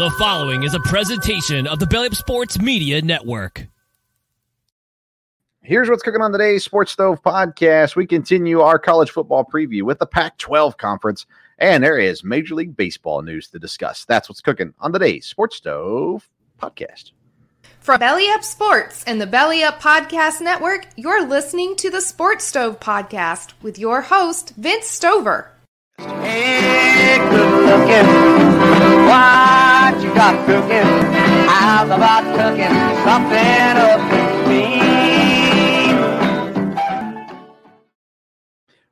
The following is a presentation of the Belly Up Sports Media Network. Here's what's cooking on today's Sports Stove podcast. We continue our college football preview with the Pac 12 conference, and there is Major League Baseball news to discuss. That's what's cooking on today's Sports Stove podcast. From Belly Up Sports and the Belly Up Podcast Network, you're listening to the Sports Stove podcast with your host, Vince Stover. Hey, good looking. What you got cooking? How's about cooking something up with me?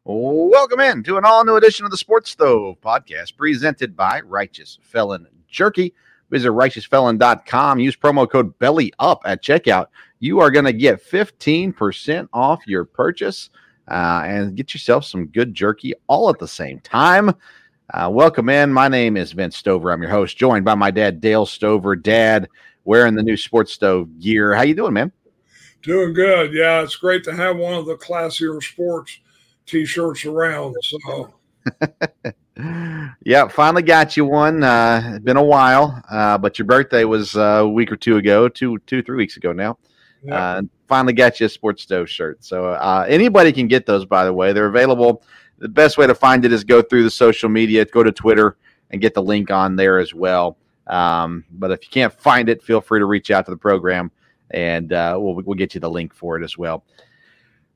Welcome in to an all new edition of the Sports Stove podcast presented by Righteous Felon Jerky. Visit righteousfelon.com. Use promo code BELLY UP at checkout. You are going to get 15% off your purchase uh, and get yourself some good jerky all at the same time. Uh, welcome in. My name is Vince Stover. I'm your host, joined by my dad, Dale Stover. Dad, wearing the new Sports Stove gear. How you doing, man? Doing good. Yeah, it's great to have one of the classier sports t-shirts around. So yeah, finally got you one. Uh, it's been a while, uh, but your birthday was uh, a week or two ago, two, two, three weeks ago now. Yeah. Finally got you a sports stove shirt. So uh, anybody can get those, by the way. They're available. The best way to find it is go through the social media, go to Twitter, and get the link on there as well. Um, but if you can't find it, feel free to reach out to the program, and uh, we'll we'll get you the link for it as well.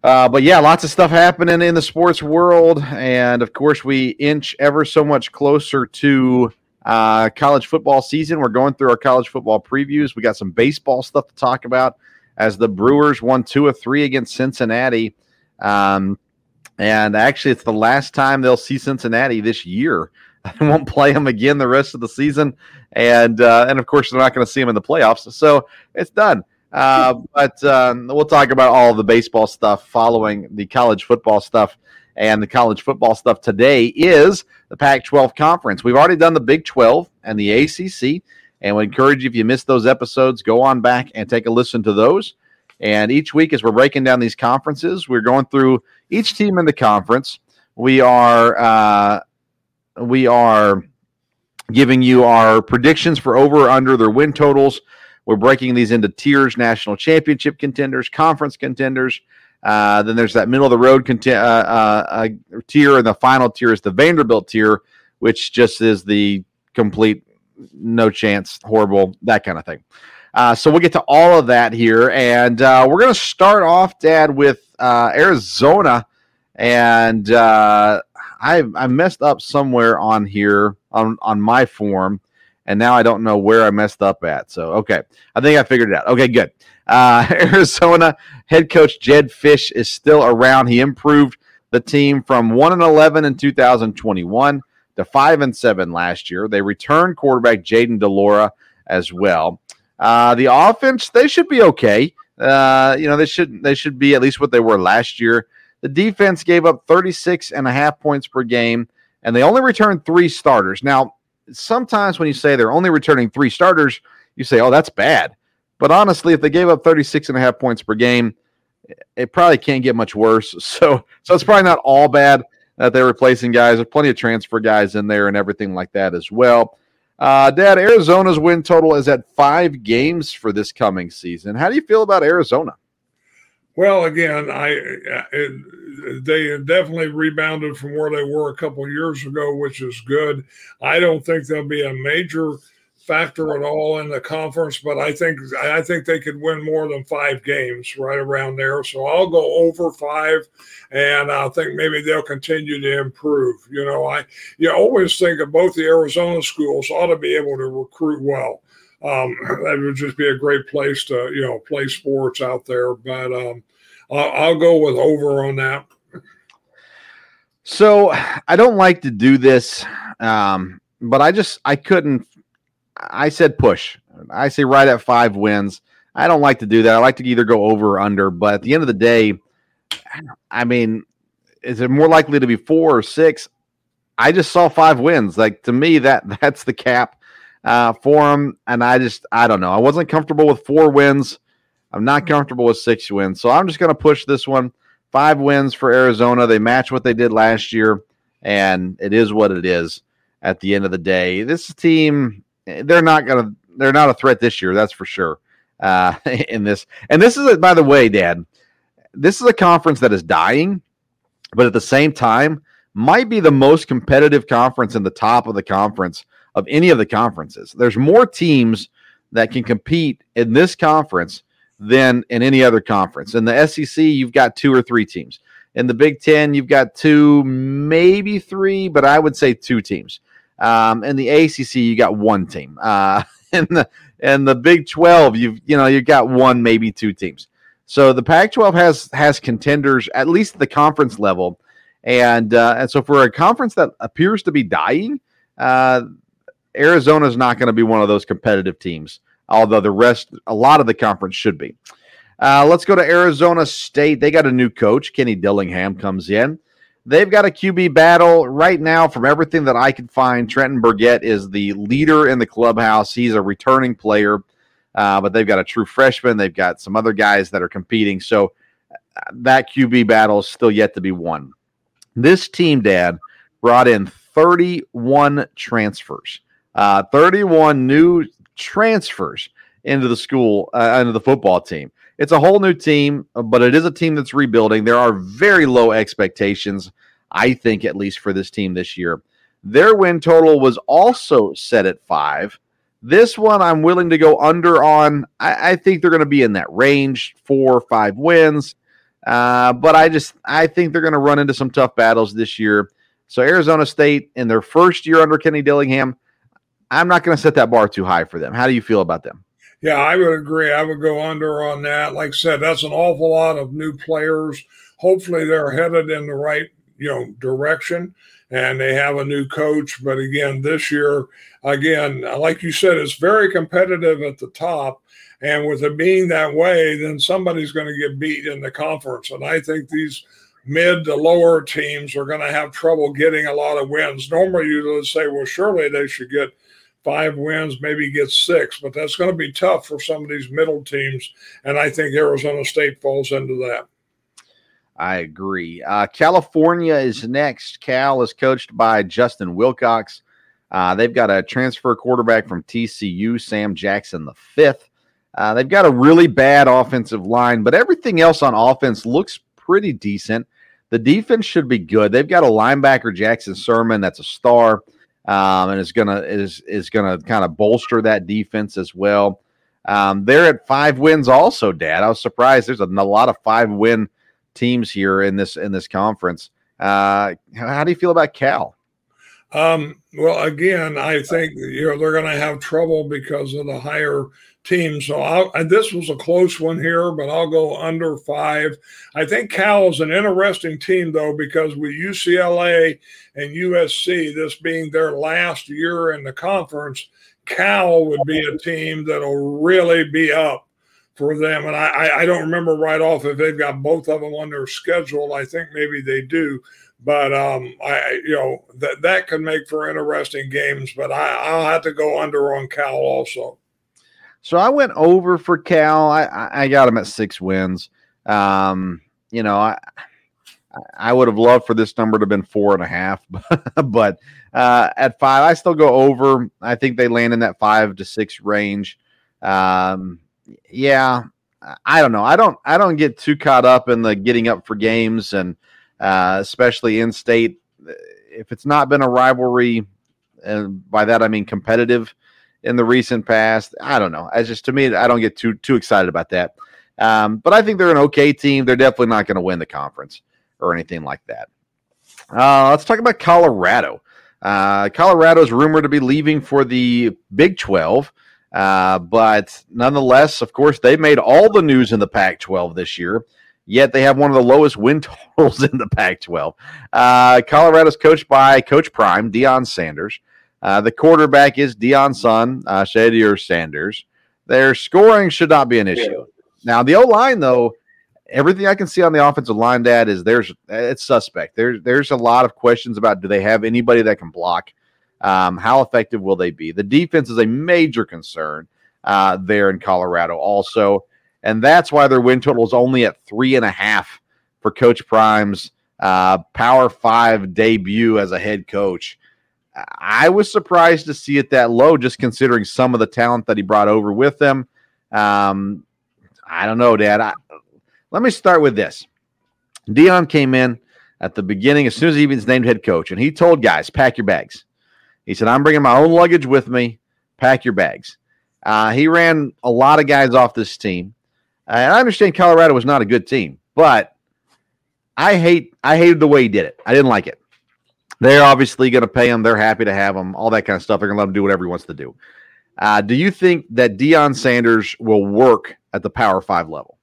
Uh, but yeah, lots of stuff happening in the sports world, and of course, we inch ever so much closer to uh, college football season. We're going through our college football previews. We got some baseball stuff to talk about as the Brewers won two of three against Cincinnati. Um, and actually, it's the last time they'll see Cincinnati this year. They won't play them again the rest of the season, and uh, and of course, they're not going to see them in the playoffs. So it's done. Uh, but um, we'll talk about all the baseball stuff following the college football stuff. And the college football stuff today is the Pac 12 conference. We've already done the Big 12 and the ACC. And we encourage you, if you missed those episodes, go on back and take a listen to those. And each week, as we're breaking down these conferences, we're going through each team in the conference. We are uh, we are giving you our predictions for over or under their win totals. We're breaking these into tiers: national championship contenders, conference contenders. Uh, then there's that middle of the road content, uh, uh, uh, tier, and the final tier is the Vanderbilt tier, which just is the complete no chance, horrible, that kind of thing. Uh, so we'll get to all of that here, and uh, we're going to start off, Dad, with uh, Arizona, and uh, I I messed up somewhere on here on on my form, and now I don't know where I messed up at. So okay, I think I figured it out. Okay, good. Uh, Arizona head coach Jedd Fisch is still around. He improved the team from one and eleven in 2021 to five and seven last year. They returned quarterback Jayden de Laura as well. Uh, the offense they should be okay. Uh, you know they should they should be at least what they were last year. The defense gave up 36 and a half points per game, and they only returned three starters. Now, sometimes when you say they're only returning three starters, you say, oh, that's bad. But honestly, if they gave up 36 and a half points per game, it probably can't get much worse. So, so it's probably not all bad that they're replacing guys. There's plenty of transfer guys in there and everything like that as well. Uh, Dad, Arizona's win total is at five games for this coming season. How do you feel about Arizona? Well, again, I it, they definitely rebounded from where they were a couple years ago, which is good. I don't think there'll be a major factor at all in the conference, but I think I think they could win more than five games right around there. So I'll go over five, and I think maybe they'll continue to improve. You know, I you always think of both the Arizona schools ought to be able to recruit well um, that would just be a great place to you know play sports out there. But um, I'll, I'll go with over on that. So I don't like to do this, um, but I just I couldn't. I said push. I say right at five wins. I don't like to do that. I like to either go over or under. But at the end of the day, I mean, is it more likely to be four or six? I just saw five wins. Like to me, that that's the cap uh, for them. And I just, I don't know. I wasn't comfortable with four wins. I'm not comfortable with six wins. So I'm just going to push this one. Five wins for Arizona. They match what they did last year. And it is what it is at the end of the day. This team, they're not to, they're not a threat this year. That's for sure. Uh, in this, and this is, by the way, Dad, this is a conference that is dying, but at the same time, might be the most competitive conference in the top of the conference of any of the conferences. There's more teams that can compete in this conference than in any other conference. In the SEC, you've got two or three teams. In the Big Ten, you've got two, maybe three, but I would say two teams. Um, in the ACC, you got one team. Uh, in the in the Big Twelve, you've you know you've got one, maybe two teams. So the Pac-12 has has contenders at least the conference level, and uh, and so for a conference that appears to be dying, uh, Arizona is not going to be one of those competitive teams, although the rest, a lot of the conference should be. Uh, let's go to Arizona State. They got a new coach. Kenny Dillingham comes in. They've got a QB battle right now. From everything that I can find, Trenton Bourguet is the leader in the clubhouse. He's a returning player, uh, but they've got a true freshman. They've got some other guys that are competing. So uh, that QB battle is still yet to be won. This team, Dad, brought in 31 transfers uh, 31 new transfers into the school, uh, into the football team. It's a whole new team, but it is a team that's rebuilding. There are very low expectations, I think, at least for this team this year. Their win total was also set at five. This one I'm willing to go under on. I, I think they're going to be in that range, four or five wins. Uh, but I just I think they're going to run into some tough battles this year. So Arizona State in their first year under Kenny Dillingham, I'm not going to set that bar too high for them. How do you feel about them? Yeah, I would agree. I would go under on that. Like I said, that's an awful lot of new players. Hopefully, they're headed in the right you know direction, and they have a new coach. But again, this year, again, like you said, it's very competitive at the top. And with it being that way, then somebody's going to get beat in the conference. And I think these mid to lower teams are going to have trouble getting a lot of wins. Normally, you would say, well, surely they should get five wins, maybe get six, but that's going to be tough for some of these middle teams. And I think Arizona State falls into that. I agree. Uh, California is next. Cal is coached by Justin Wilcox. Uh, they've got a transfer quarterback from TCU, Sam Jackson the fifth. Uh, they've got a really bad offensive line, but everything else on offense looks pretty decent. The defense should be good. They've got a linebacker, Jackson Sirmon, that's a star um, and is gonna is is gonna kind of bolster that defense as well. Um, they're at five wins also, Dad. I was surprised. There's a, a lot of five win teams here in this in this conference. Uh, how, how do you feel about Cal? Um, well, again, I think you know they're going to have trouble because of the higher team. So I'll, this was a close one here, but I'll go under five. I think Cal is an interesting team, though, because with UCLA and USC, this being their last year in the conference, Cal would be a team that'll really be up for them. And I, I don't remember right off if they've got both of them on their schedule. I think maybe they do. But um, I, you know, that that could make for interesting games. But I, I'll have to go under on Cal also. So I went over for Cal. I, I got him at six wins. Um, you know, I I would have loved for this number to have been four and a half, but uh, at five, I still go over. I think they land in that five to six range. Um, yeah, I don't know. I don't I don't get too caught up in the getting up for games and uh, especially in state. If it's not been a rivalry, and by that I mean competitive in the recent past, I don't know. As just to me, I don't get too too excited about that. Um, but I think they're an okay team. They're definitely not going to win the conference or anything like that. Uh, let's talk about Colorado. Uh, Colorado is rumored to be leaving for the Big 12. Uh, but nonetheless, of course, they made all the news in the Pac 12 this year, yet they have one of the lowest win totals in the Pac 12. Uh, Colorado's coached by Coach Prime, Deion Sanders. Uh, the quarterback is Deion's son, uh, Shedeur Sanders. Their scoring should not be an issue. Now, the O line, though, everything I can see on the offensive line, Dad, is there's it's suspect. There's there's a lot of questions about do they have anybody that can block? Um, how effective will they be? The defense is a major concern uh, there in Colorado, also, and that's why their win total is only at three and a half for Coach Prime's uh, Power Five debut as a head coach. I was surprised to see it that low, just considering some of the talent that he brought over with them. Um, I don't know, Dad. I, let me start with this. Deion came in at the beginning as soon as he was named head coach, and he told guys, "Pack your bags." He said, I'm bringing my own luggage with me. Pack your bags. Uh, he ran a lot of guys off this team. And I understand Colorado was not a good team, but I hate I hated the way he did it. I didn't like it. They're obviously going to pay him. They're happy to have him. All that kind of stuff. They're going to let him do whatever he wants to do. Uh, do you think that Deion Sanders will work at the Power Five level?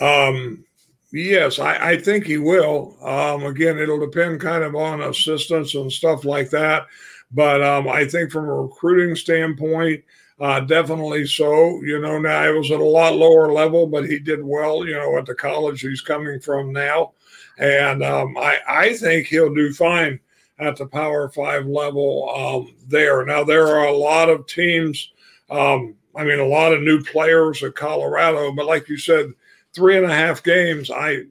Um, yes, I, I think he will. Um, again, it'll depend kind of on assistance and stuff like that. But um, I think from a recruiting standpoint, uh, definitely so. You know, now it was at a lot lower level, but he did well, you know, at the college he's coming from now. And um, I, I think he'll do fine at the Power Five level um, there. Now, there are a lot of teams, um, I mean, a lot of new players at Colorado, but like you said, three and a half games, I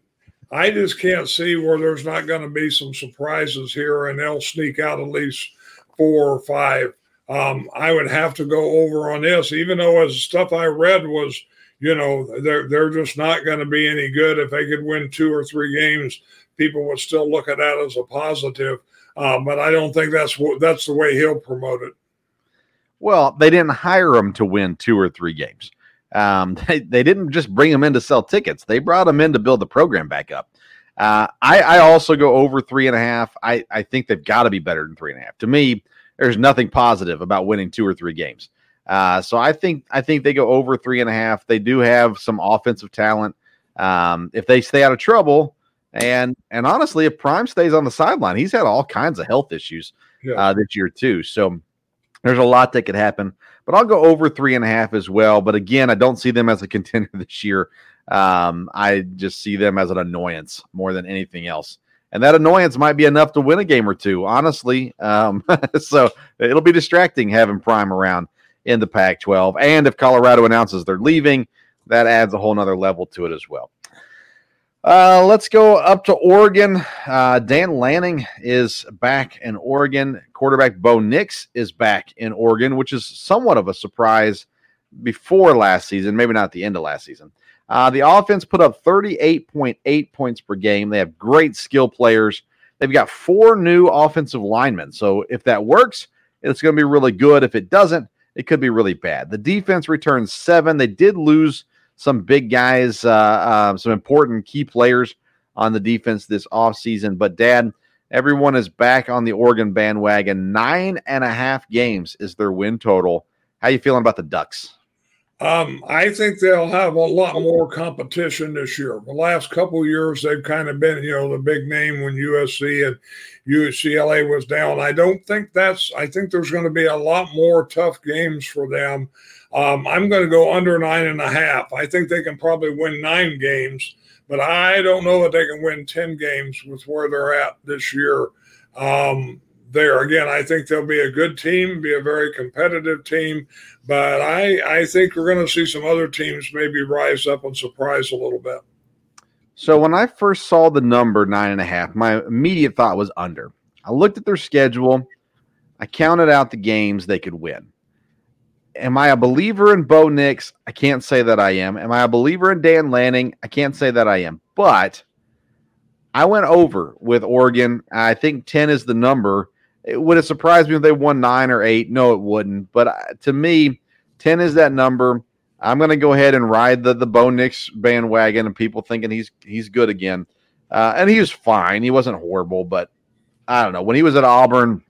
I just can't see where there's not going to be some surprises here, and they'll sneak out at least four or five. Um, I would have to go over on this, even though as stuff I read was, you know, they're they're just not going to be any good. If they could win two or three games, people would still look at that as a positive. Uh, but I don't think that's what that's the way he'll promote it. Well, they didn't hire him to win two or three games. Um, they, they didn't just bring him in to sell tickets; they brought him in to build the program back up. Uh, I, I also go over three and a half. I, I think they've got to be better than three and a half. To me, there's nothing positive about winning two or three games. Uh, so I think I think they go over three and a half. They do have some offensive talent. Um, if they stay out of trouble, and and honestly, if Prime stays on the sideline, he's had all kinds of health issues yeah. uh, this year too. So there's a lot that could happen. But I'll go over three and a half as well. But again, I don't see them as a contender this year. Um, I just see them as an annoyance more than anything else. And that annoyance might be enough to win a game or two, honestly. Um, so it'll be distracting having Prime around in the Pac 12. And if Colorado announces they're leaving, that adds a whole nother level to it as well. Uh, let's go up to Oregon. Uh, Dan Lanning is back in Oregon. Quarterback Bo Nix is back in Oregon, which is somewhat of a surprise before last season, maybe not at the end of last season. Uh, the offense put up 38.8 points per game. They have great skill players. They've got four new offensive linemen. So if that works, it's going to be really good. If it doesn't, it could be really bad. The defense returns seven. They did lose some big guys, uh, uh, some important key players on the defense this offseason. But, Dad, everyone is back on the Oregon bandwagon. Nine and a half games is their win total. How you feeling about the Ducks? Um, I think they'll have a lot more competition this year. The last couple years, they've kind of been, you know, the big name when USC and UCLA was down. I don't think that's. I think there's going to be a lot more tough games for them. Um, I'm going to go under nine and a half. I think they can probably win nine games, but I don't know that they can win ten games with where they're at this year. Um, there again, I think they'll be a good team, be a very competitive team, but I I think we're going to see some other teams maybe rise up and surprise a little bit. So when I first saw the number nine and a half, my immediate thought was under. I looked at their schedule, I counted out the games they could win. am I a believer in Bo Nix? I can't say that I am. Am I a believer in Dan Lanning? I can't say that I am. But I went over with Oregon. I think 10 is the number. It, would it surprise me if they won nine or eight? No, it wouldn't. But uh, to me, 10 is that number. I'm going to go ahead and ride the the Bo Nix bandwagon and people thinking he's he's good again. Uh, and he was fine. He wasn't horrible, but I don't know. When he was at Auburn,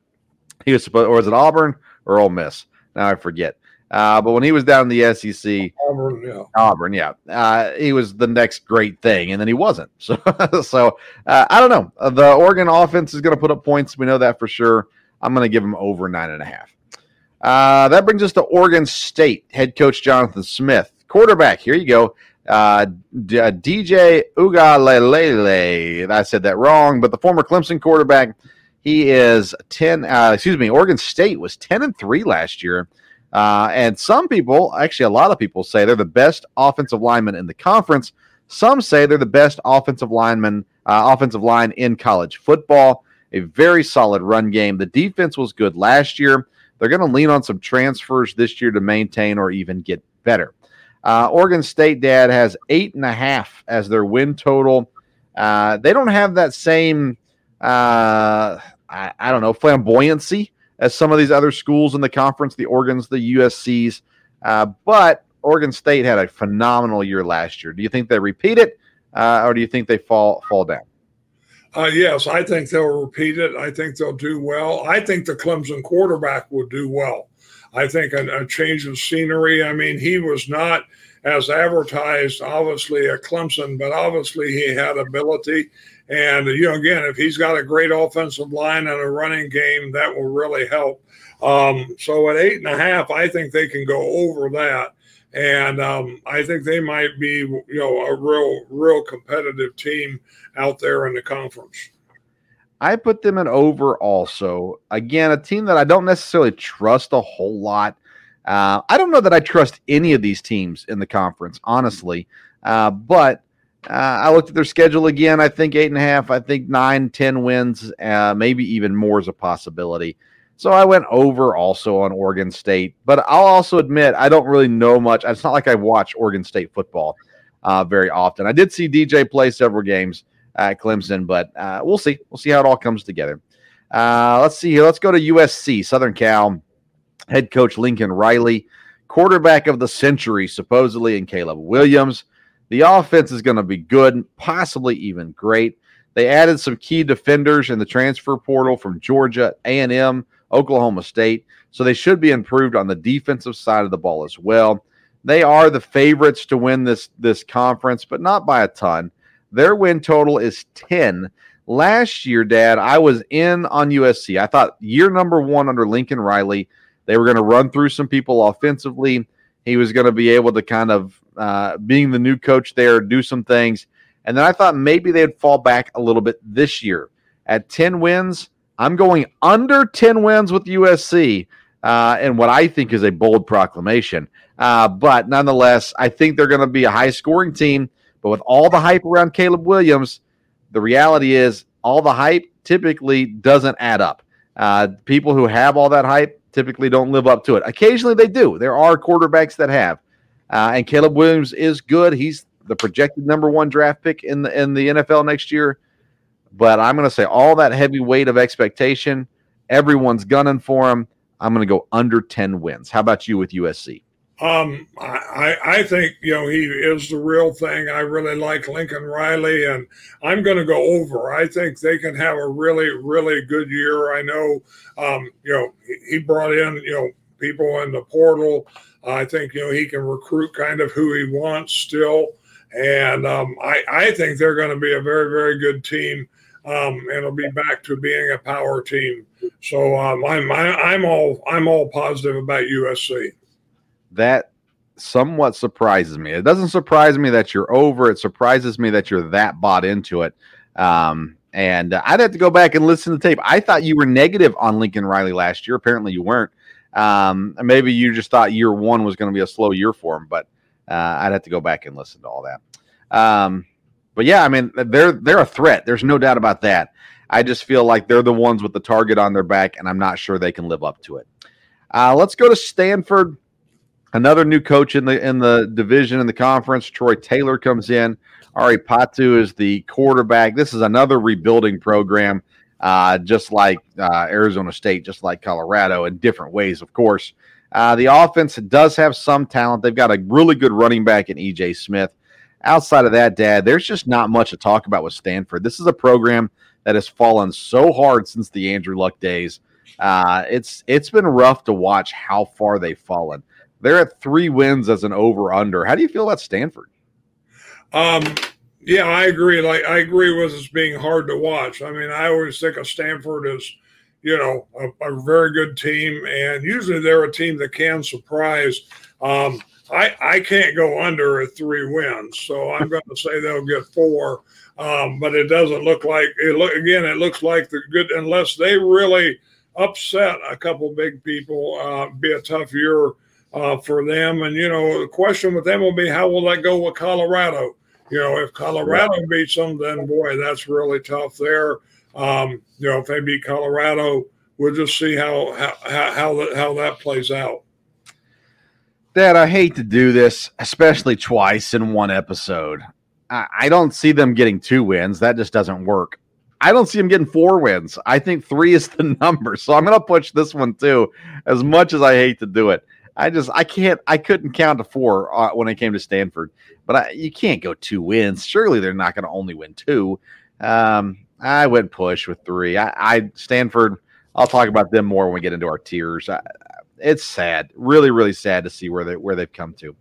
he was supposed, or was it Auburn or Ole Miss? Now I forget. Uh, but when he was down in the SEC, Auburn, yeah, Auburn, yeah, uh, he was the next great thing, and then he wasn't. So, so uh, I don't know. The Oregon offense is going to put up points. We know that for sure. I'm going to give him over nine and a half. Uh, that brings us to Oregon State head coach Jonathan Smith, quarterback. Here you go. Uh, D- uh, DJ Uiagalelei. I said that wrong, but the former Clemson quarterback. He is ten. Uh, excuse me. Oregon State was ten and three last year, uh, and some people, actually a lot of people, say they're the best offensive lineman in the conference. Some say they're the best offensive lineman, uh, offensive line in college football. A very solid run game. The defense was good last year. They're going to lean on some transfers this year to maintain or even get better. Uh, Oregon State, Dad, has eight and a half as their win total. Uh, they don't have that same, uh, I, I, don't know, flamboyancy as some of these other schools in the conference, the Oregons, the USCs. Uh, but Oregon State had a phenomenal year last year. Do you think they repeat it, uh, or do you think they fall fall down? Uh, yes, I think they'll repeat it. I think they'll do well. I think the Clemson quarterback will do well. I think a, a, change of scenery. I mean, he was not as advertised, obviously, at Clemson, but obviously he had ability. And, you know, again, if he's got a great offensive line and a running game, that will really help. Um, so at eight and a half, I think they can go over that. And um, I think they might be, you know, a real, real competitive team out there in the conference. I put them in over also. Again, a team that I don't necessarily trust a whole lot. Uh, I don't know that I trust any of these teams in the conference, honestly. Uh, but uh, I looked at their schedule again. I think eight and a half. I think nine, ten wins, uh, maybe even more is a possibility. So I went over also on Oregon State. But I'll also admit I don't really know much. It's not like I watch Oregon State football uh, very often. I did see DJ play several games at Clemson, but uh, we'll see. We'll see how it all comes together. Uh, let's see here. Let's go to USC, Southern Cal. Head coach Lincoln Riley, quarterback of the century, supposedly, and Caleb Williams. The offense is going to be good, possibly even great. They added some key defenders in the transfer portal from Georgia, A&M, Oklahoma State, so they should be improved on the defensive side of the ball as well. They are the favorites to win this this conference, but not by a ton. Their win total is 10. Last year, Dad, I was in on USC. I thought year number one under Lincoln Riley, they were going to run through some people offensively. He was going to be able to kind of, uh, being the new coach there, do some things. And then I thought maybe they'd fall back a little bit this year. At 10 wins, I'm going under 10 wins with USC, uh, and what I think is a bold proclamation. Uh, but nonetheless, I think they're going to be a high scoring team. But with all the hype around Caleb Williams, the reality is all the hype typically doesn't add up. Uh, people who have all that hype typically don't live up to it. Occasionally they do. There are quarterbacks that have. Uh, and Caleb Williams is good. He's the projected number one draft pick in the in the NFL next year. But I'm going to say all that heavy weight of expectation, everyone's gunning for him. I'm going to go under 10 wins. How about you with USC? Um, I, I think, you know, he is the real thing. I really like Lincoln Riley, and I'm going to go over. I think they can have a really, really good year. I know, um, you know, he brought in, you know, people in the portal. I think, you know, he can recruit kind of who he wants still. And um, I, I think they're going to be a very, very good team. Um, and it'll be back to being a power team. So um, I'm I, am i am all I'm all positive about USC that somewhat surprises me. It doesn't surprise me that you're over. It surprises me that you're that bought into it. Um, and I'd have to go back and listen to the tape. I thought you were negative on Lincoln Riley last year. Apparently, you weren't. Um, maybe you just thought year one was going to be a slow year for him. But uh, I'd have to go back and listen to all that. Um, but yeah, I mean, they're they're a threat. There's no doubt about that. I just feel like they're the ones with the target on their back, and I'm not sure they can live up to it. Uh, let's go to Stanford Another new coach in the in the division in the conference, Troy Taylor comes in. Ari Patu is the quarterback. This is another rebuilding program, uh, just like uh, Arizona State, just like Colorado, in different ways, of course. Uh, the offense does have some talent. They've got a really good running back in EJ Smith. Outside of that, Dad, there's just not much to talk about with Stanford. This is a program that has fallen so hard since the Andrew Luck days. Uh, it's it's been rough to watch how far they've fallen. They're at three wins as an over under. How do you feel about Stanford? Um, yeah, I agree. Like I agree with it being hard to watch. I mean, I always think of Stanford as, you know, a, a very good team, and usually they're a team that can surprise. Um, I I can't go under at three wins, so I'm going to say they'll get four. Um, but it doesn't look like it. Look again. It looks like the good unless they really upset a couple big people. Uh, be a tough year uh, for them. And, you know, the question with them will be how will that go with Colorado? You know, if Colorado beats them, then boy, that's really tough there. Um, you know, if they beat Colorado, we'll just see how how how that, how that plays out. Dad, I hate to do this, especially twice in one episode. I, I don't see them getting two wins. That just doesn't work. I don't see them getting four wins. I think three is the number. So I'm going to push this one too, as much as I hate to do it. I just I can't I couldn't count to four uh, when I came to Stanford, but I, you can't go two wins. Surely they're not going to only win two. Um, I would push with three. I, I, Stanford. I'll talk about them more when we get into our tiers. I, it's sad, really, really sad to see where they where they've come to.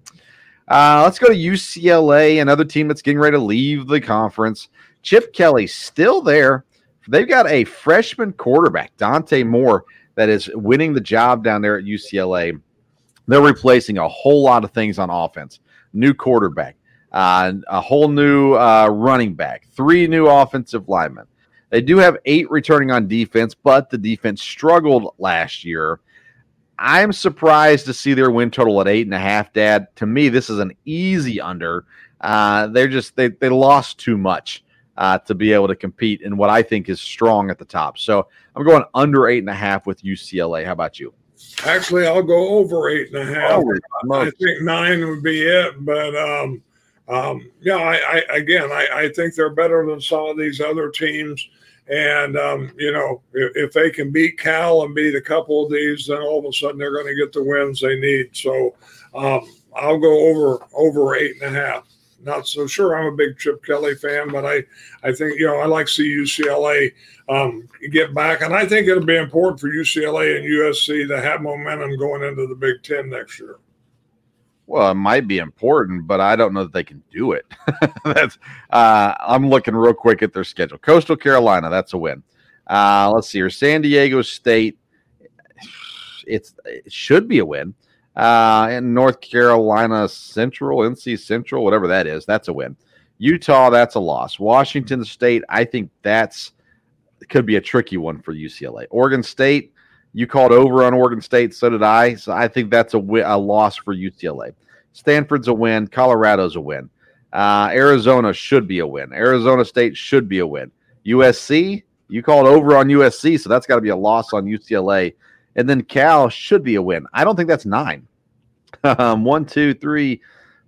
Uh, let's go to UCLA, another team that's getting ready to leave the conference. Chip Kelly still there. They've got a freshman quarterback, Dante Moore, that is winning the job down there at UCLA. They're replacing a whole lot of things on offense. New quarterback, uh, a whole new uh, running back, three new offensive linemen. They do have eight returning on defense, but the defense struggled last year. I'm surprised to see their win total at eight and a half, Dad. To me, this is an easy under. Uh, they're just they they lost too much uh, to be able to compete in what I think is strong at the top. So I'm going under eight and a half with UCLA. How about you? Actually, I'll go over eight and a half. Oh, I think nine would be it, but um, um, yeah, I, I again, I, I, think they're better than some of these other teams. And um, you know, if, if, they can beat Cal and beat a couple of these, then all of a sudden they're going to get the wins they need. So um, I'll go over over eight and a half not so sure. I'm a big Chip Kelly fan, but I, I think you know I like to see UCLA um, get back, and I think it'll be important for UCLA and USC to have momentum going into the Big Ten next year. Well, it might be important, but I don't know that they can do it. that's uh, I'm looking real quick at their schedule. Coastal Carolina, that's a win. Uh, let's see here. San Diego State, it's it should be a win. Uh, and North Carolina Central, NC Central, whatever that is, that's a win. Utah, that's a loss. Washington State, I think that's could be a tricky one for UCLA. Oregon State, you called over on Oregon State, so did I. So I think that's a, a loss for UCLA. Stanford's a win. Colorado's a win. Uh, Arizona should be a win. Arizona State should be a win. USC, you called over on USC, so that's got to be a loss on UCLA. And then Cal should be a win. I don't think that's nine. Um, one, two, three,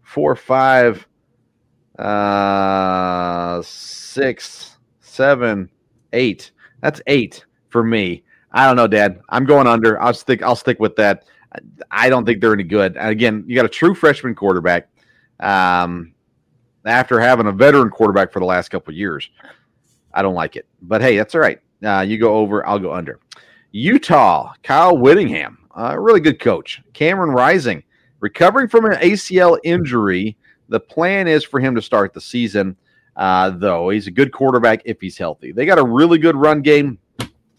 four, five, uh, six, seven, eight. That's eight for me. I don't know, Dad. I'm going under. I'll stick. I'll stick with that. I don't think they're any good. Again, you got a true freshman quarterback. Um, after having a veteran quarterback for the last couple years, I don't like it. But hey, that's all right. Uh, you go over. I'll go under. Utah, Kyle Whittingham, a really good coach. Cameron Rising, recovering from an ACL injury. The plan is for him to start the season, uh, though. He's a good quarterback if he's healthy. They got a really good run game.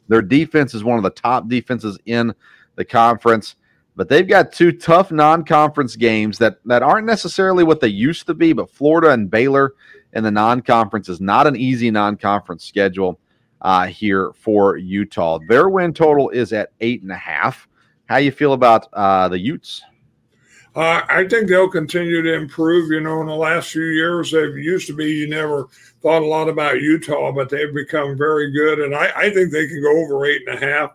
Their defense is one of the top defenses in the conference, but they've got two tough non-conference games that that aren't necessarily what they used to be. But Florida and Baylor in the non-conference is not an easy non-conference schedule uh, here for Utah. Their win total is at eight and a half. How you feel about uh, the Utes? Uh, I think they'll continue to improve. You know, in the last few years, they've used to be you never thought a lot about Utah, but they've become very good, and I, I think they can go over eight and a half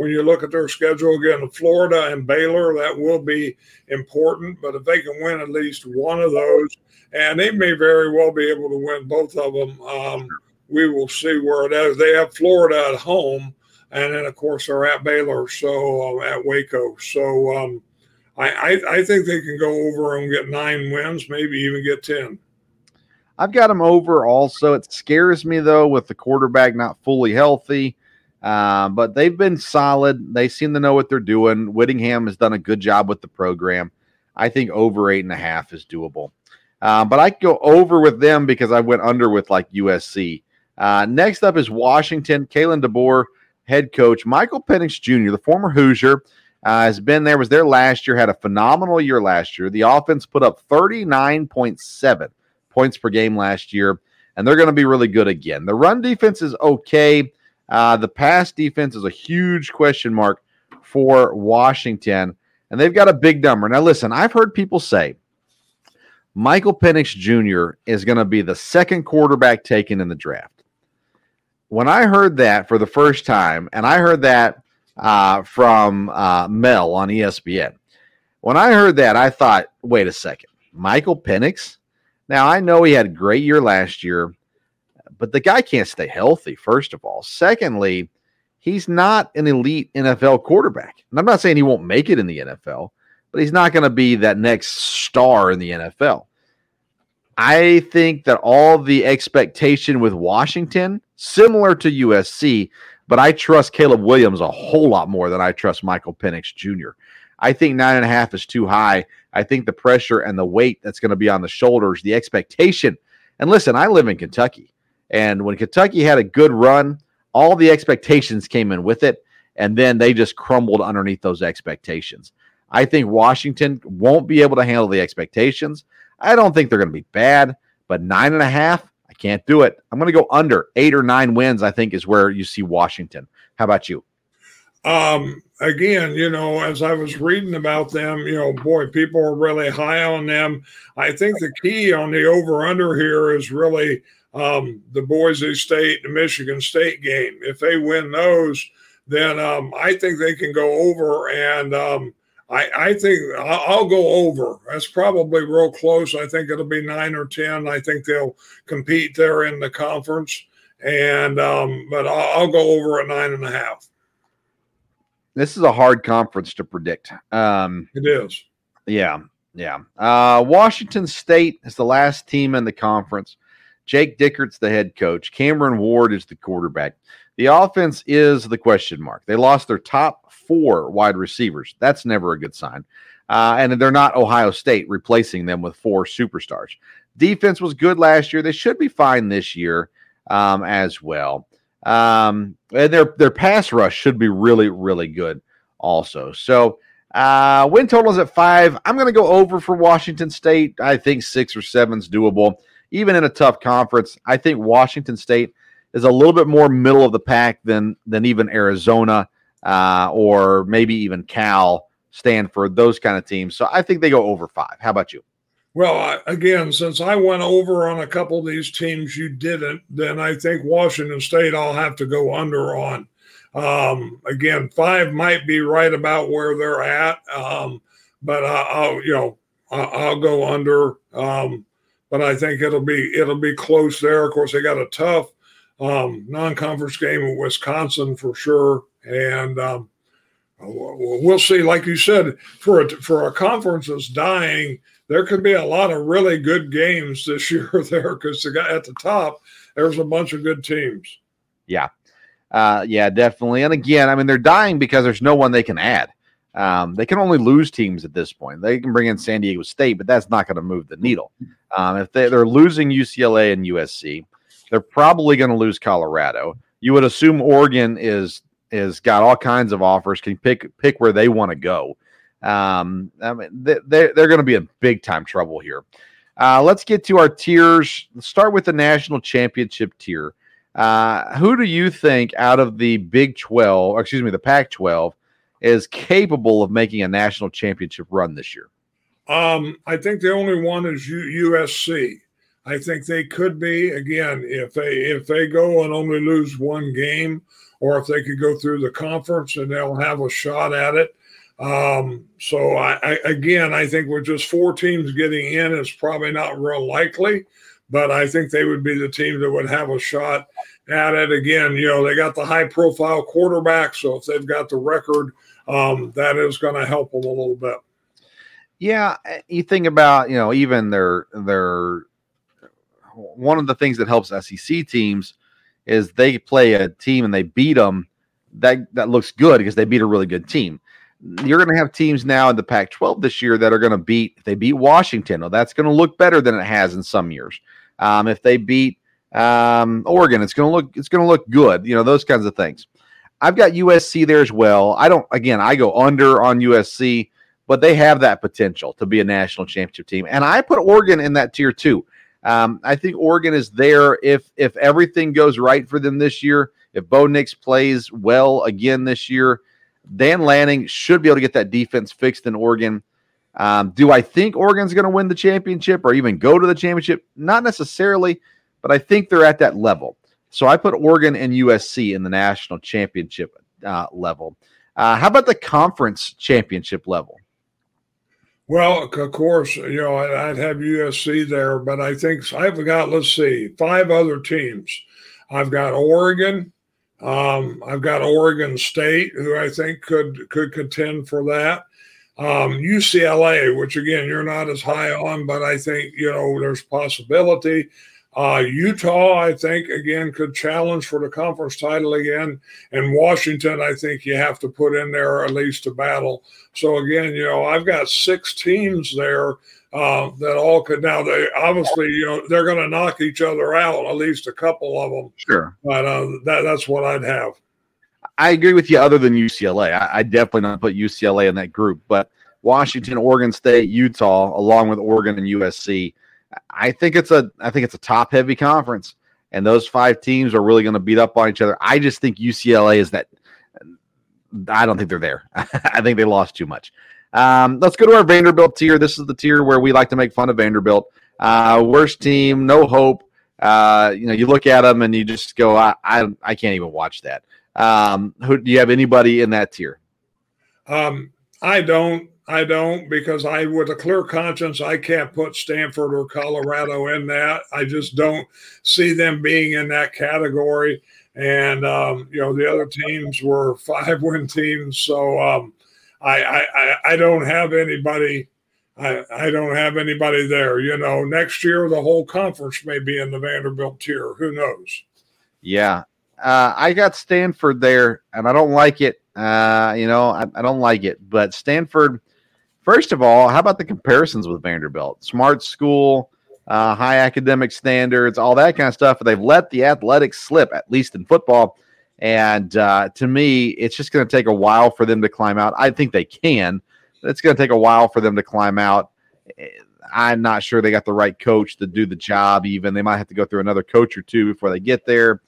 when you look at their schedule again, Florida and Baylor, that will be important. But if they can win at least one of those, and they may very well be able to win both of them, um, we will see where it is. They have Florida at home, and then of course they're at Baylor, so uh, at Waco. So um, I, I, I think they can go over and get nine wins, maybe even get ten. I've got them over also. It scares me though with the quarterback not fully healthy. Uh, but they've been solid. They seem to know what they're doing. Whittingham has done a good job with the program. I think over eight and a half is doable. Uh, but I go over with them because I went under with like USC. Uh, next up is Washington. Kalen DeBoer, head coach. Michael Penix Jr., the former Hoosier, uh, has been there, was there last year, had a phenomenal year last year. The offense put up 39.7 points per game last year, and they're going to be really good again. The run defense is okay. Uh, the pass defense is a huge question mark for Washington, and they've got a big number. Now, listen, I've heard people say Michael Penix Jr. is going to be the second quarterback taken in the draft when I heard that for the first time, and I heard that uh, from uh, Mel on ESPN, when I heard that, I thought, wait a second, Michael Penix? Now, I know he had a great year last year, but the guy can't stay healthy, first of all. Secondly, he's not an elite NFL quarterback. And I'm not saying he won't make it in the NFL, but he's not going to be that next star in the NFL. I think that all the expectation with Washington similar to USC, but I trust Caleb Williams a whole lot more than I trust Michael Penix Jr. I think nine and a half is too high. I think the pressure and the weight that's going to be on the shoulders, the expectation. And listen, I live in Kentucky, and when Kentucky had a good run, all the expectations came in with it, and then they just crumbled underneath those expectations. I think Washington won't be able to handle the expectations. I don't think they're going to be bad, but nine and a half, can't do it. I'm going to go under eight or nine wins. I think is where you see Washington. How about you? Um, again, you know, as I was reading about them, you know, boy, people are really high on them. I think the key on the over under here is really um, the Boise State, the Michigan State game. If they win those, then um, I think they can go over and um, I, I think I'll go over. That's probably real close. I think it'll be nine or ten. I think they'll compete there in the conference, and um, but I'll, I'll, go over at nine and a half. This is a hard conference to predict. Um, it is. Yeah, yeah. Uh, Washington State is the last team in the conference. Jake Dickert's the head coach. Cameron Ward is the quarterback. The offense is the question mark. They lost their top four wide receivers. That's never a good sign. Uh, and they're not Ohio State replacing them with four superstars. Defense was good last year. They should be fine this year um, as well. Um, and their their pass rush should be really really good also. So uh, win total is at five. I'm going to go over for Washington State. I think six or seven is doable, even in a tough conference. I think Washington State is a little bit more middle of the pack than than even Arizona uh, or maybe even Cal, Stanford, those kind of teams. So I think they go over five. How about you? Well, again, since I went over on a couple of these teams you didn't, then I think Washington State I'll have to go under on. Um, again, five might be right about where they're at, um, but I, will you know I'll go under. Um, but I think it'll be it'll be close there. Of course, they got a tough um, non-conference game with Wisconsin for sure and um, we'll see. Like you said, for a, for a conference that's dying, there could be a lot of really good games this year there because the guy at the top, there's a bunch of good teams. Yeah, uh, yeah, definitely. And again, I mean, they're dying because there's no one they can add. Um, they can only lose teams at this point. They can bring in San Diego State, but that's not going to move the needle. Um, if they, they're losing UCLA and USC, they're probably going to lose Colorado. You would assume Oregon is is got all kinds of offers, can pick pick where they want to go. Um, I mean, they, they're they're going to be in big time trouble here. Uh, let's get to our tiers. Let's start with the national championship tier. Uh, who do you think out of the Big 12, or excuse me, the Pac 12, is capable of making a national championship run this year? Um, I think the only one is U- USC. I think they could be again if they if they go and only lose one game, or if they could go through the conference and they'll have a shot at it. Um, so I, I, again, I think with just four teams getting in, it's probably not real likely, but I think they would be the team that would have a shot at it. Again, you know, they got the high profile quarterback, so if they've got the record, um, that is going to help them a little bit. Yeah, eh, you think about you know even their their one of the things that helps SEC teams is they play a team and they beat them. That that looks good because they beat a really good team. You're going to have teams now in the Pac-12 this year that are going to beat. If they beat Washington, well, that's going to look better than it has in some years. Um, if they beat um, Oregon, it's going to look it's going to look good. You know those kinds of things. I've got USC there as well. I don't. Again, I go under on USC, but they have that potential to be a national championship team, and I put Oregon in that tier too. Um, I think Oregon is there if if everything goes right for them this year. If Bo Nix plays well again this year, Dan Lanning should be able to get that defense fixed in Oregon. Um, do I think Oregon's going to win the championship or even go to the championship? Not necessarily, but I think they're at that level. So I put Oregon and USC in the national championship uh, level. Uh, how about the conference championship level? Well, of course, you know, I'd have USC there, but I think I've got, let's see, five other teams. I've got Oregon. Um, I've got Oregon State, who I think could could contend for that. Um, UCLA, which again you're not as high on, but I think you know there's possibility. Uh, Utah, I think, again, could challenge for the conference title again. And Washington, I think you have to put in there at least a battle. So, again, you know, I've got six teams there uh, that all could. Now, they obviously, you know, they're going to knock each other out, at least a couple of them. Sure. But uh, that, that's what I'd have. I agree with you, other than UCLA. I, I definitely not put UCLA in that group, but Washington, Oregon State, Utah, along with Oregon and USC I think it's a I think it's a top heavy conference, and those five teams are really going to beat up on each other. I just think UCLA is that. I don't think they're there. I think they lost too much. Um, let's go to our Vanderbilt tier. This is the tier where we like to make fun of Vanderbilt. Uh, worst team, no hope. Uh, you know, you look at them and you just go, I, I, I can't even watch that. Um, who do you have anybody in that tier? Um, I don't. I don't because I, with a clear conscience, I can't put Stanford or Colorado in that. I just don't see them being in that category. And um, you know, the other teams were five-win teams, so um, I, I I don't have anybody. I, I don't have anybody there. You know, next year the whole conference may be in the Vanderbilt tier. Who knows? Yeah, uh, I got Stanford there, and I don't like it. Uh, you know, I, I don't like it. But Stanford First of all, how about the comparisons with Vanderbilt? Smart school, uh, high academic standards, all that kind of stuff. They've let the athletics slip, at least in football. And uh, to me, it's just going to take a while for them to climb out. I think they can, it's going to take a while for them to climb out. I'm not sure they got the right coach to do the job, even. They might have to go through another coach or two before they get there.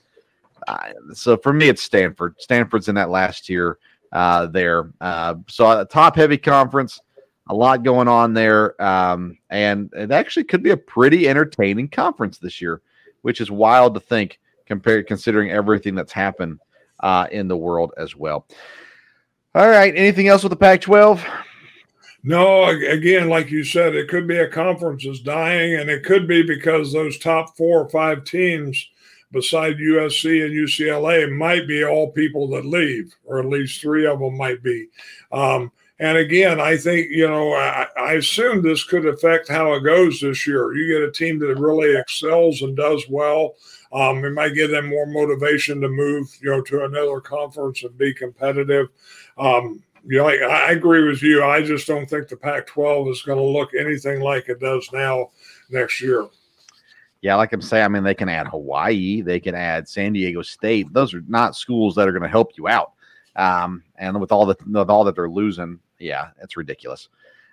Uh, so for me, it's Stanford. Stanford's in that last year uh, there. Uh, so a top heavy conference a lot going on there. Um, and it actually could be a pretty entertaining conference this year, which is wild to think compared considering everything that's happened uh, in the world as well. All right. Anything else with the Pac 12? No, again, like you said, it could be a conference is dying, and it could be because those top four or five teams beside USC and UCLA might be all people that leave, or at least three of them might be. Um, and again, I think, you know, I, I, assume this could affect how it goes this year. You get a team that really excels and does well. Um, it might give them more motivation to move, you know, to another conference and be competitive. Um, you know, I, I agree with you. I just don't think the Pac 12 is going to look anything like it does now next year. Yeah, like I'm saying, I mean, they can add Hawaii, they can add San Diego State. Those are not schools that are going to help you out. Um, and with all the with all that they're losing, yeah, it's ridiculous.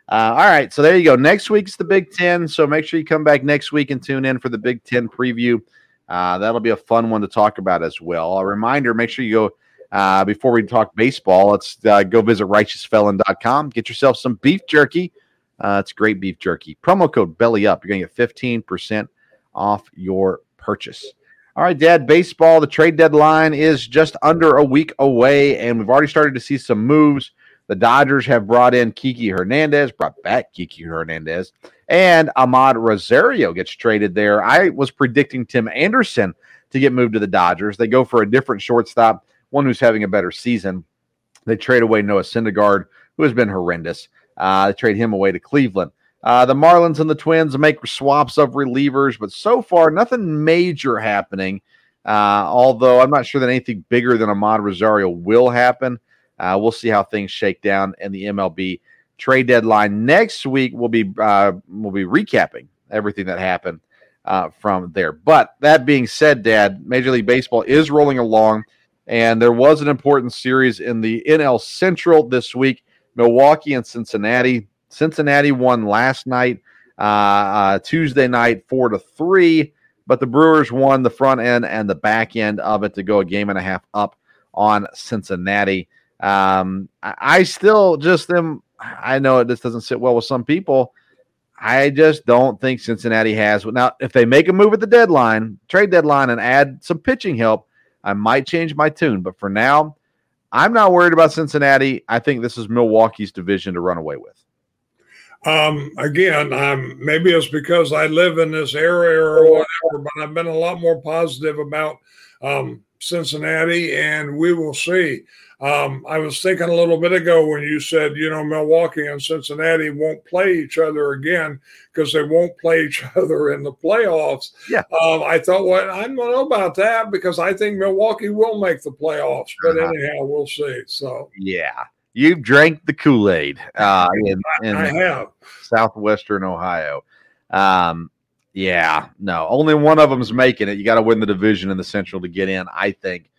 Uh, all right, so there you go. Next week's the Big Ten, so make sure you come back next week and tune in for the Big Ten preview. Uh, that'll be a fun one to talk about as well. A reminder: make sure you go uh, before we talk baseball. Let's uh, go visit righteousfelon.com. Get yourself some beef jerky. Uh, it's great beef jerky. Promo code Belly Up. You're going to get fifteen percent off your purchase. All right, Dad, baseball, the trade deadline is just under a week away, and we've already started to see some moves. The Dodgers have brought in Kiki Hernandez, brought back Kiki Hernandez, and Amed Rosario gets traded there. I was predicting Tim Anderson to get moved to the Dodgers. They go for a different shortstop, one who's having a better season. They trade away Noah Syndergaard, who has been horrendous. Uh, they trade him away to Cleveland. Uh, the Marlins and the Twins make swaps of relievers, but so far nothing major happening. Uh, although I'm not sure that anything bigger than Amed Rosario will happen. Uh, we'll see how things shake down in the MLB trade deadline next week. We'll be uh, we'll be recapping everything that happened uh, from there. But that being said, Dad, Major League Baseball is rolling along, and there was an important series in the NL Central this week. Milwaukee and Cincinnati. Cincinnati won last night, uh, uh, Tuesday night, four to three. But the Brewers won the front end and the back end of it to go a game and a half up on Cincinnati. Um, I, I still just am. I know this doesn't sit well with some people. I just don't think Cincinnati has. Now, if they make a move at the deadline, trade deadline, and add some pitching help, I might change my tune. But for now, I'm not worried about Cincinnati. I think this is Milwaukee's division to run away with. Um, again, um, maybe it's because I live in this area or whatever, but I've been a lot more positive about um, Cincinnati, and we will see. Um, I was thinking a little bit ago when you said, you know, Milwaukee and Cincinnati won't play each other again because they won't play each other in the playoffs. Yeah. Um, I thought, well, I don't know about that because I think Milwaukee will make the playoffs. But uh-huh. anyhow, we'll see. So, yeah. You've drank the Kool Aid uh, in, in I have. southwestern Ohio. Um, yeah, no, only one of them's making it. You got to win the division in the Central to get in, I think,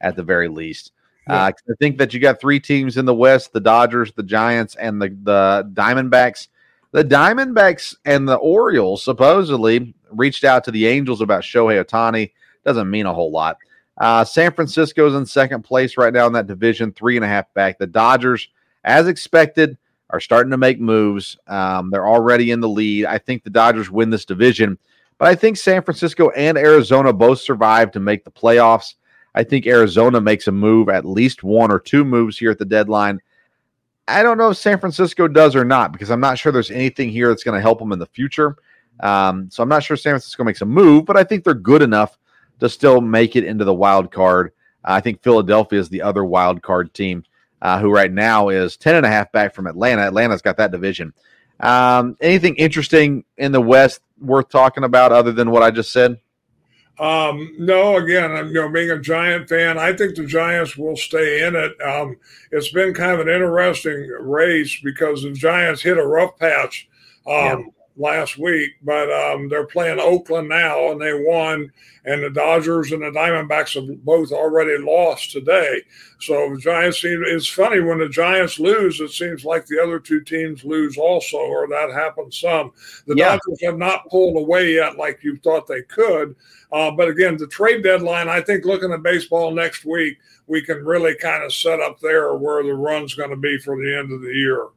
at the very least. Yeah. Uh, I think that you got three teams in the West: the Dodgers, the Giants, and the the Diamondbacks. The Diamondbacks and the Orioles supposedly reached out to the Angels about Shohei Ohtani. Doesn't mean a whole lot. Uh, San Francisco's in second place right now in that division, three and a half back. The Dodgers, as expected, are starting to make moves. Um, they're already in the lead. I think the Dodgers win this division, but I think San Francisco and Arizona both survive to make the playoffs. I think Arizona makes a move, at least one or two moves here at the deadline. I don't know if San Francisco does or not because I'm not sure there's anything here that's going to help them in the future. Um, so I'm not sure San Francisco makes a move, but I think they're good enough to still make it into the wild card. Uh, I think Philadelphia is the other wild card team uh, who right now is 10 and a half back from Atlanta. Atlanta's got that division. Um, anything interesting in the West worth talking about other than what I just said? Um, no, again, I'm you know being a Giant fan. I think the Giants will stay in it. Um, it's been kind of an interesting race because the Giants hit a rough patch um, yeah. Last week, but um, they're playing Oakland now and they won. And the Dodgers and the Diamondbacks have both already lost today. So the Giants seem. It's funny when the Giants lose, it seems like the other two teams lose also, or that happens some. The yeah. Dodgers have not pulled away yet like you thought they could. Uh, but again, the trade deadline, I think looking at baseball next week, we can really kind of set up there where the run's going to be for the end of the year.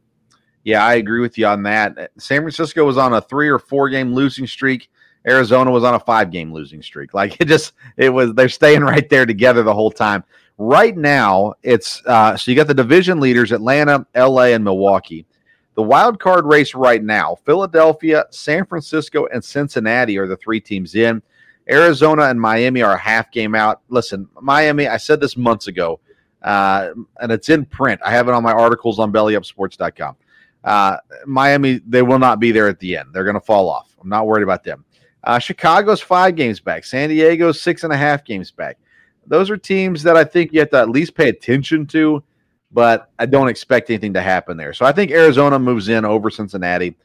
Yeah, I agree with you on that. San Francisco was on a three or four game losing streak. Arizona was on a five game losing streak. Like it just, it was, they're staying right there together the whole time. Right now, it's, uh, so you got the division leaders Atlanta, LA, and Milwaukee. The wild card race right now Philadelphia, San Francisco, and Cincinnati are the three teams in. Arizona and Miami are a half game out. Listen, Miami, I said this months ago, uh, and it's in print. I have it on my articles on bellyupsports.com. Uh, Miami, they will not be there at the end. They're going to fall off. I'm not worried about them. Uh, Chicago's five games back. San Diego's six and a half games back. Those are teams that I think you have to at least pay attention to, but I don't expect anything to happen there. So I think Arizona moves in over Cincinnati.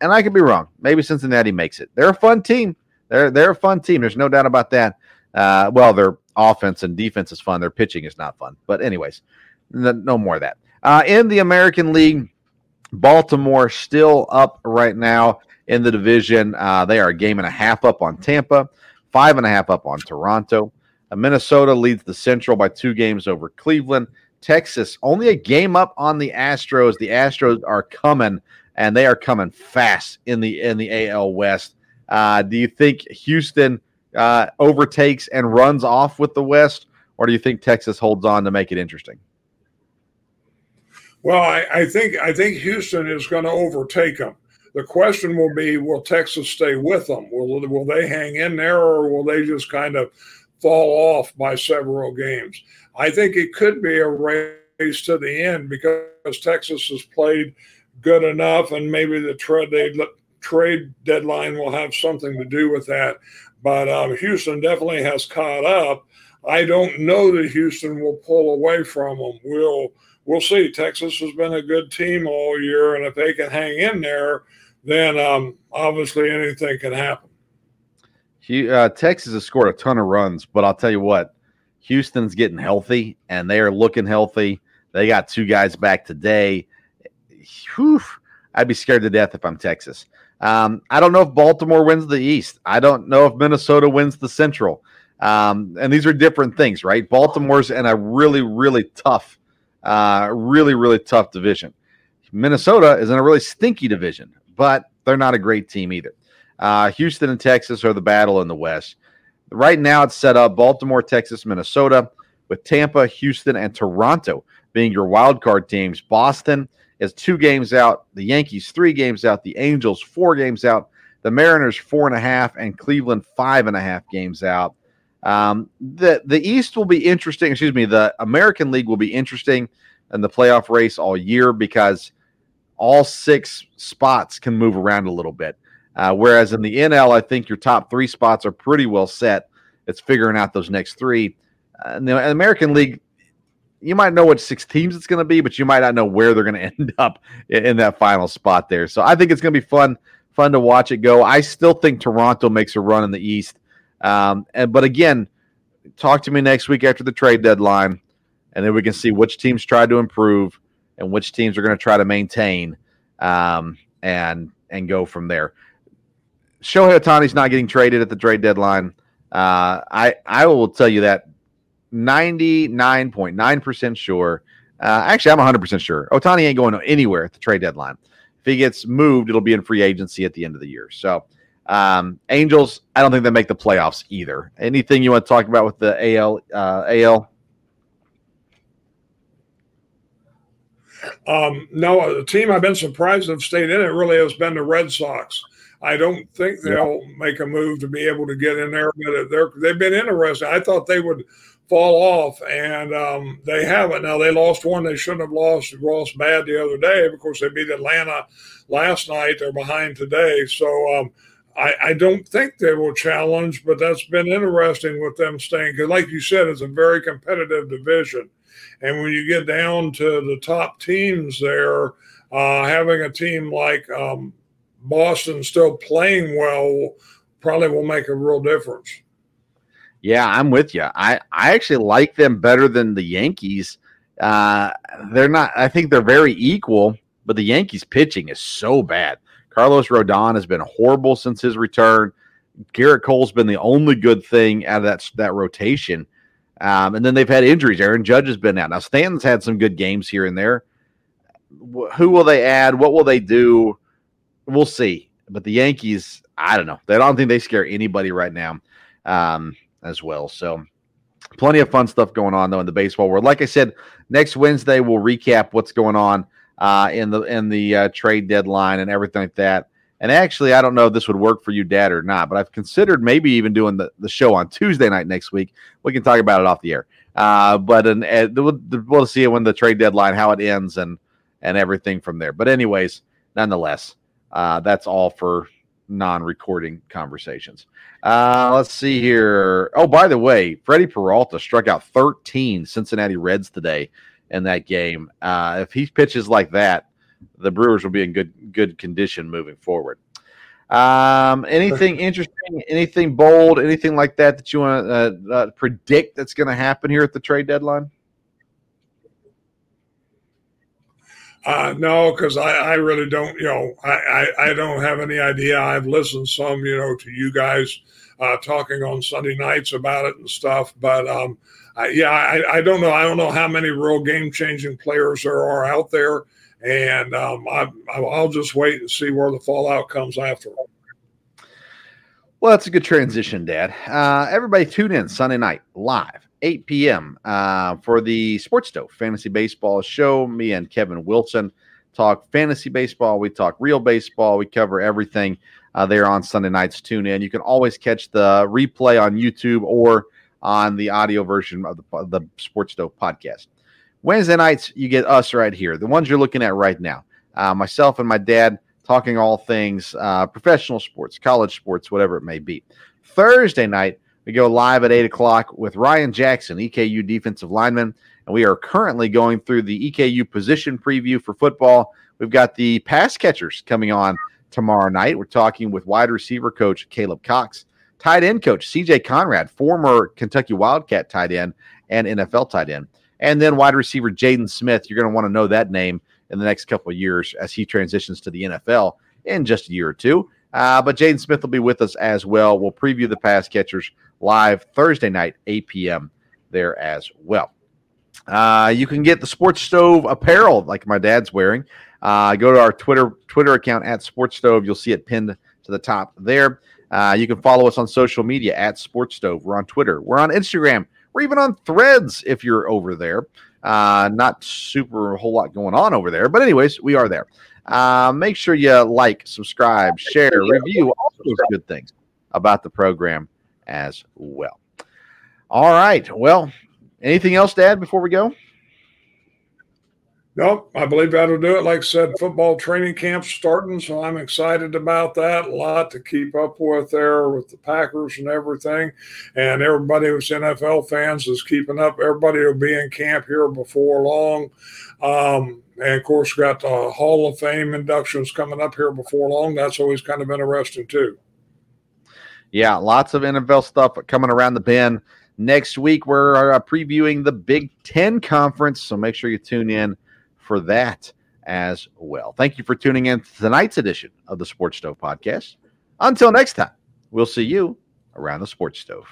And I could be wrong. Maybe Cincinnati makes it. They're a fun team. They're they're a fun team. There's no doubt about that. Uh, well, their offense and defense is fun. Their pitching is not fun. But anyways, no more of that. Uh, in the American League, Baltimore still up right now in the division. Uh, they are a game and a half up on Tampa, five and a half up on Toronto. Uh, Minnesota leads the Central by two games over Cleveland. Texas only a game up on the Astros. The Astros are coming, and they are coming fast in the in the AL West. Uh, do you think Houston uh, overtakes and runs off with the West, or do you think Texas holds on to make it interesting? Well, I, I think I think Houston is going to overtake them. The question will be: Will Texas stay with them? Will will they hang in there, or will they just kind of fall off by several games? I think it could be a race to the end because Texas has played good enough, and maybe the trade trade deadline will have something to do with that. But um, Houston definitely has caught up. I don't know that Houston will pull away from them. We'll we'll see. Texas has been a good team all year, and if they can hang in there, then um, obviously anything can happen. Uh, Texas has scored a ton of runs, but I'll tell you what, Houston's getting healthy, and they are looking healthy. They got two guys back today. Whew, I'd be scared to death if I'm Texas. Um, I don't know if Baltimore wins the East. I don't know if Minnesota wins the Central. Um, and these are different things, right? Baltimore's in a really, really tough, uh, really, really tough division. Minnesota is in a really stinky division, but they're not a great team either. Uh, Houston and Texas are the battle in the West. Right now, it's set up Baltimore, Texas, Minnesota, with Tampa, Houston, and Toronto being your wild card teams. Boston is two games out, the Yankees three games out, the Angels four games out, the Mariners four and a half, and Cleveland five and a half games out. Um, the the East will be interesting. Excuse me, the American League will be interesting in the playoff race all year because all six spots can move around a little bit. Uh, whereas in the NL, I think your top three spots are pretty well set. It's figuring out those next three. Uh, in the American League, you might know what six teams it's going to be, but you might not know where they're going to end up in, in that final spot there. So I think it's going to be fun, fun to watch it go. I still think Toronto makes a run in the East. Um, and but again, talk to me next week after the trade deadline, and then we can see which teams try to improve and which teams are going to try to maintain, um, and and go from there. Shohei Ohtani's not getting traded at the trade deadline. Uh, I I will tell you that ninety nine point nine percent sure. Uh, actually, I'm 100 percent sure. Ohtani ain't going anywhere at the trade deadline. If he gets moved, it'll be in free agency at the end of the year. So um, Angels, I don't think they make the playoffs either. Anything you want to talk about with the AL? Uh, AL? Um, no, the team I've been surprised have stayed in it really has been the Red Sox. I don't think they'll yeah. make a move to be able to get in there, but they're they've been interesting. I thought they would fall off, and um, they haven't. Now they lost one they shouldn't have lost. Lost bad the other day. Of course, they beat Atlanta last night. They're behind today, so um, I, I, don't think they will challenge, but that's been interesting with them staying. Because, like you said, it's a very competitive division. And when you get down to the top teams there, uh, having a team like um, Boston still playing well probably will make a real difference. Yeah, I'm with you. I, I actually like them better than the Yankees. Uh, they're not, I think they're very equal, but the Yankees pitching is so bad. Carlos Rodon has been horrible since his return. Gerrit Cole's been the only good thing out of that that rotation. Um, and then they've had injuries. Aaron Judge has been out. Now Stanton's had some good games here and there. Who will they add? What will they do? We'll see. But the Yankees, I don't know. They don't think they scare anybody right now, um, as well. So plenty of fun stuff going on though in the baseball world. Like I said, next Wednesday we'll recap what's going on uh, in the in the uh, trade deadline and everything like that. And actually, I don't know if this would work for you, Dad, or not, but I've considered maybe even doing the, the show on Tuesday night next week. We can talk about it off the air. Uh, but an, uh, we'll, we'll see when the trade deadline, how it ends, and and everything from there. But anyways, nonetheless, uh, that's all for non-recording conversations. Uh, let's see here. Oh, by the way, Freddie Peralta struck out 13 Cincinnati Reds today in that game. Uh, if he pitches like that, the Brewers will be in good good condition moving forward. Um, anything interesting, anything bold, anything like that that you want to uh, uh, predict that's going to happen here at the trade deadline? Uh, no, because I, I really don't, you know, I, I, I, don't have any idea. I've listened some, you know, to you guys uh, talking on Sunday nights about it and stuff, but um, Yeah, I, I don't know. I don't know how many real game changing players there are out there, and um, I, I'll just wait and see where the fallout comes after. Well, that's a good transition, Dad. Uh, everybody tune in Sunday night live, 8 p.m. Uh, for the Sports Stove Fantasy Baseball show. Me and Kevin Wilson talk fantasy baseball. We talk real baseball. We cover everything uh, there on Sunday nights. Tune in. You can always catch the replay on YouTube or on the audio version of the, of the Sports Stove podcast. Wednesday nights, you get us right here, the ones you're looking at right now. Uh, myself and my dad talking all things uh, professional sports, college sports, whatever it may be. Thursday night, we go live at 8 o'clock with Ryan Jackson, EKU defensive lineman. And we are currently going through the EKU position preview for football. We've got the pass catchers coming on tomorrow night. We're talking with wide receiver coach Caleb Cox, tight end coach CJ Conrad, former Kentucky Wildcat tight end and NFL tight end. And then wide receiver Jaden Smith. You're going to want to know that name in the next couple of years as he transitions to the NFL in just a year or two. Uh, but Jaden Smith will be with us as well. We'll preview the pass catchers live Thursday night, 8 p.m. there as well. Uh, you can get the Sports Stove apparel like my dad's wearing. Uh, go to our Twitter Twitter account at Sports Stove. You'll see it pinned to the top there. Uh, you can follow us on social media at Sports Stove. We're on Twitter. We're on Instagram. We're even on Threads if you're over there. Uh, not super a whole lot going on over there, but anyways, we are there. Uh, make sure you like, subscribe, share, review, all those good things about the program as well. All right. Well, anything else, to add before we go? Nope, I believe that'll do it. Like I said, football training camp's starting, so I'm excited about that. A lot to keep up with there with the Packers and everything. And everybody who's NFL fans is keeping up. Everybody will be in camp here before long. Um, and of course, got the Hall of Fame inductions coming up here before long. That's always kind of interesting too. Yeah, lots of NFL stuff coming around the bend. Next week, we're uh, previewing the Big Ten Conference, so make sure you tune in for that as well. Thank you for tuning in to tonight's edition of the Sports Stove Podcast. Until next time, we'll see you around the Sports Stove.